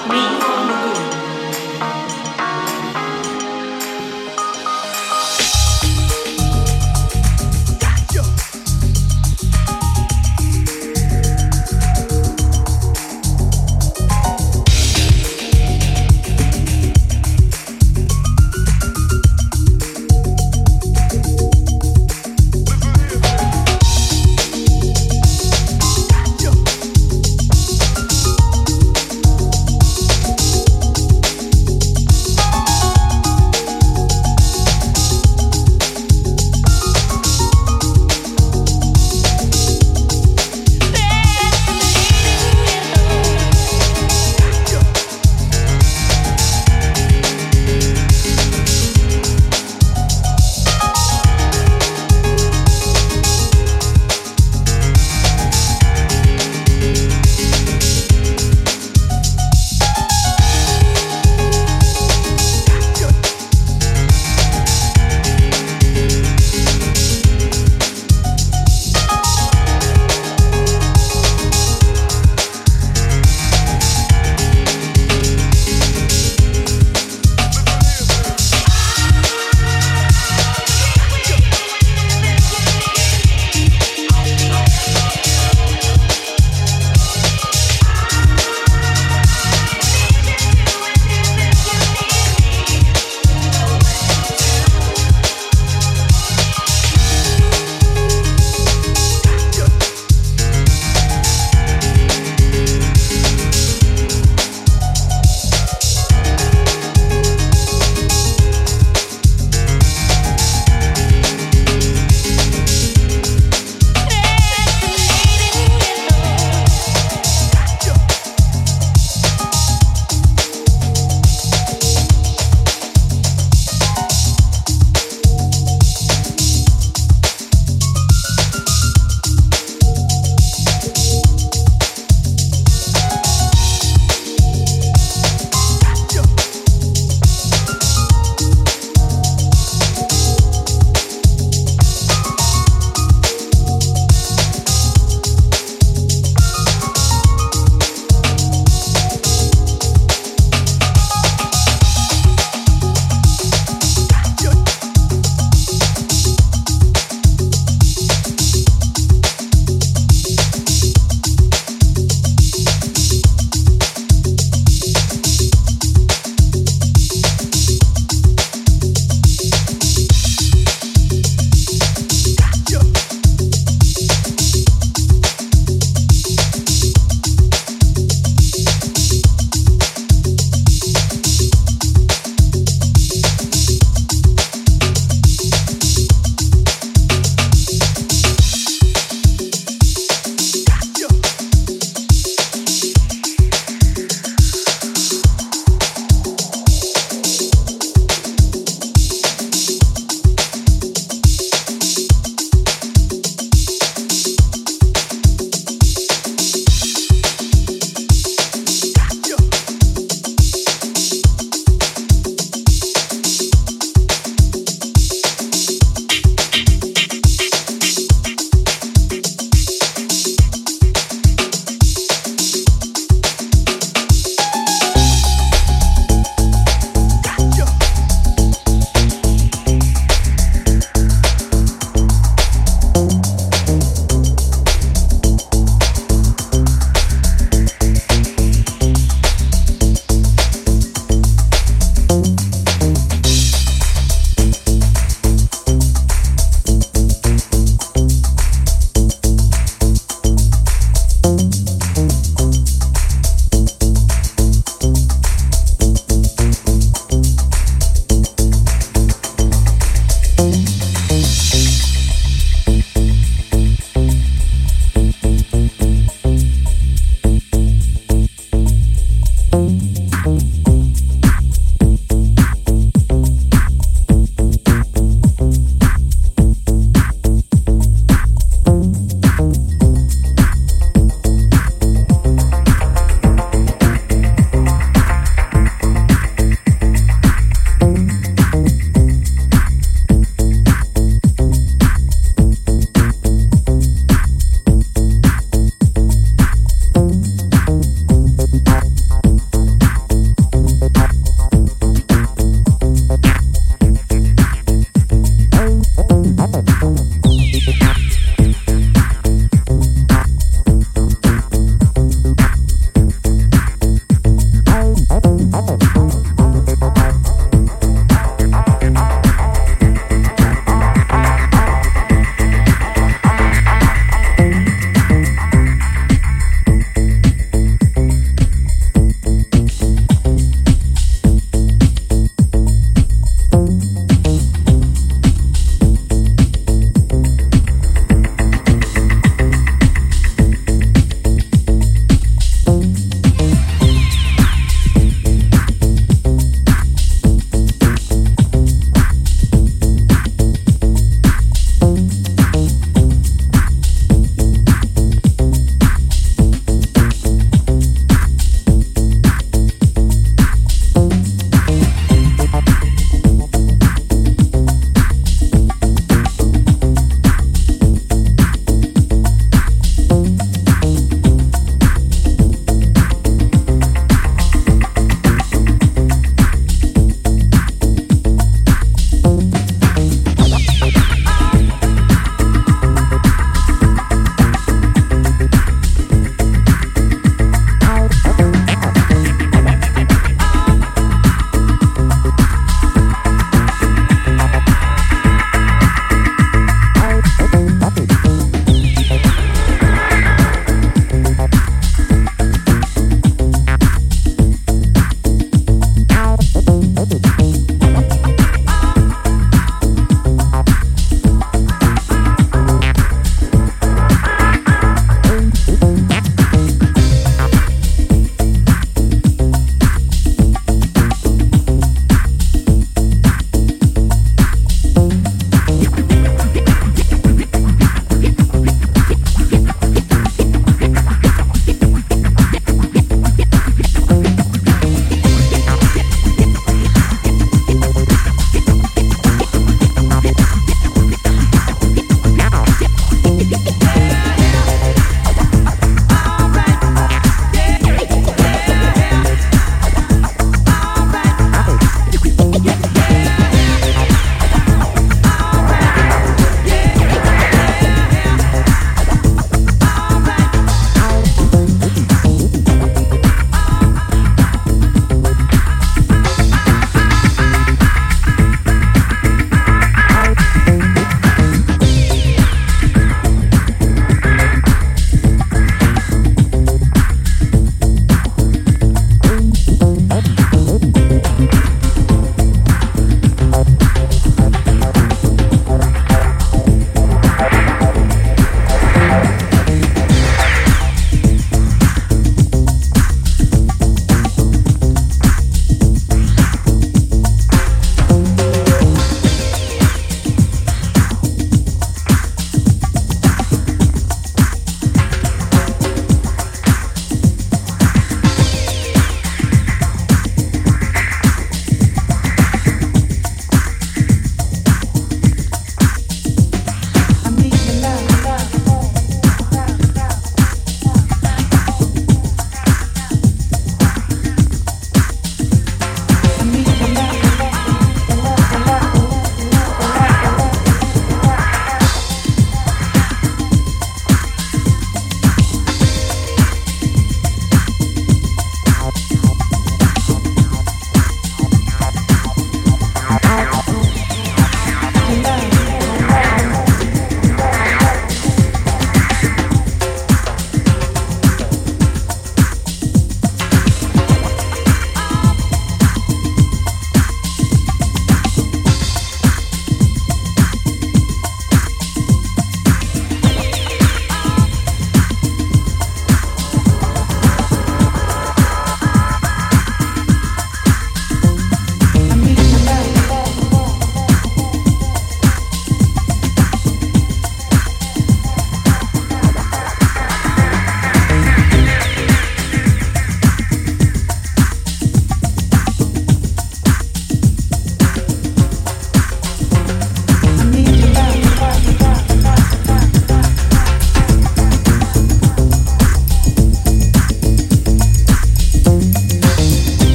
me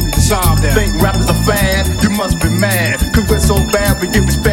to solve. Think rappers are fad? You must be mad. Cause we're so bad, we get respect.